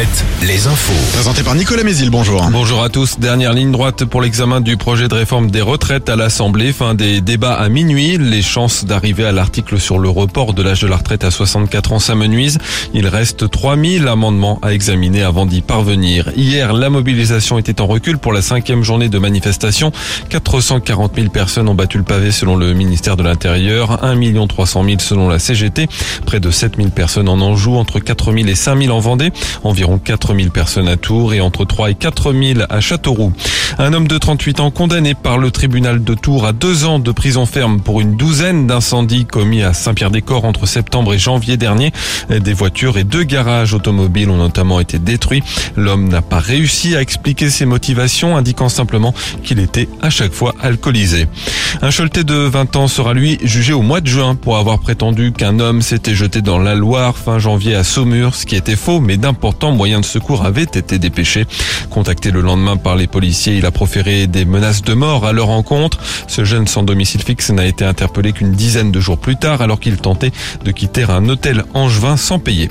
Alouette, les infos. Présenté par Nicolas Mézil, bonjour. Bonjour à tous. Dernière ligne droite pour l'examen du projet de réforme des retraites à l'Assemblée. Fin des débats à minuit. Les chances d'arriver à l'article sur le report de l'âge de la retraite à 64 ans s'amenuisent. Il reste 3000 amendements à examiner avant d'y parvenir. Hier, la mobilisation était en recul pour la cinquième journée de manifestation. 440 000 personnes ont battu le pavé selon le ministère de l'Intérieur. 1 300 000 selon la CGT. Près de 7 000 personnes en Anjou, entre 4 000 et 5 000 en Vendée. Environ 4 000 personnes à Tours et entre 3 et 4 000 à Châteauroux. Un homme de 38 ans condamné par le tribunal de Tours à deux ans de prison ferme pour une douzaine d'incendies commis à Saint-Pierre-des-Corps entre septembre et janvier dernier. Des voitures et deux garages automobiles ont notamment été détruits. L'homme n'a pas réussi à expliquer ses motivations, indiquant simplement qu'il était à chaque fois alcoolisé. Un Choletais de 20 ans sera lui jugé au mois de juin pour avoir prétendu qu'un homme s'était jeté dans la Loire fin janvier à Saumur, ce qui était faux, mais d'importants moyens de secours avaient été dépêchés. Contacté le lendemain par les policiers, il a proféré des menaces de mort à leur encontre. Ce jeune sans domicile fixe n'a été interpellé qu'une dizaine de jours plus tard alors qu'il tentait de quitter un hôtel angevin sans payer.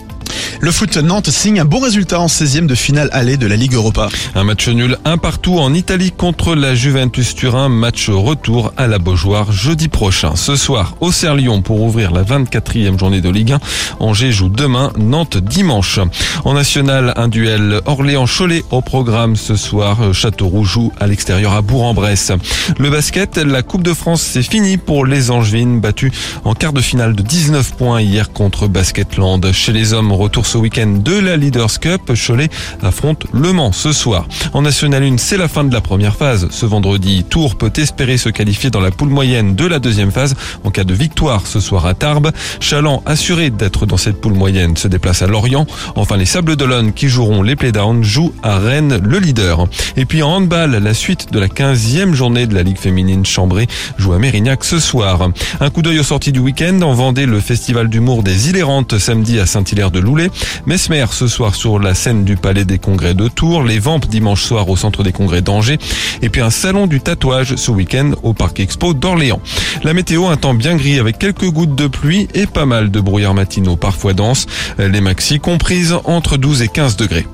Le foot Nantes signe un bon résultat en 16e de finale allée de la Ligue Europa. Un match nul un partout en Italie contre la Juventus Turin. Match retour à la Beaujoire jeudi prochain. Ce soir, au Lyon pour ouvrir la 24e journée de Ligue 1. Angers joue demain, Nantes dimanche. En national, un duel Orléans-Cholet au programme ce soir. Châteauroux joue à l'extérieur à Bourg-en-Bresse. Le basket, la Coupe de France, c'est fini pour les Angevines battus en quart de finale de 19 points hier contre Basketland. Chez les hommes, retour ce week-end de la Leaders Cup. Cholet affronte Le Mans ce soir. En National 1, c'est la fin de la première phase. Ce vendredi, Tours peut espérer se qualifier dans la poule moyenne de la deuxième phase en cas de victoire ce soir à Tarbes. Chaland, assuré d'être dans cette poule moyenne, se déplace à Lorient. Enfin, les Sables d'Olonne qui joueront les playdowns jouent à Rennes le leader. Et puis en handball, la suite de la 15e journée de la Ligue féminine Chambrée joue à Mérignac ce soir. Un coup d'œil aux sorties du week-end. En Vendée, le festival d'humour des Ilérantes samedi à Saint-Hilaire de Loulet. Mesmer ce soir sur la scène du Palais des Congrès de Tours, les Vampes dimanche soir au Centre des Congrès d'Angers et puis un salon du tatouage ce week-end au Parc Expo d'Orléans. La météo, un temps bien gris avec quelques gouttes de pluie et pas mal de brouillards matinaux parfois denses, les maxi comprises entre 12 et 15 degrés.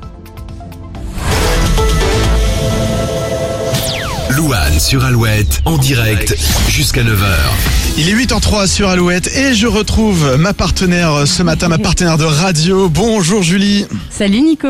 Louane sur Alouette, en direct jusqu'à 9h. Il est 8 h 3 sur Alouette et je retrouve ma partenaire ce matin, ma partenaire de radio. Bonjour Julie. Salut Nico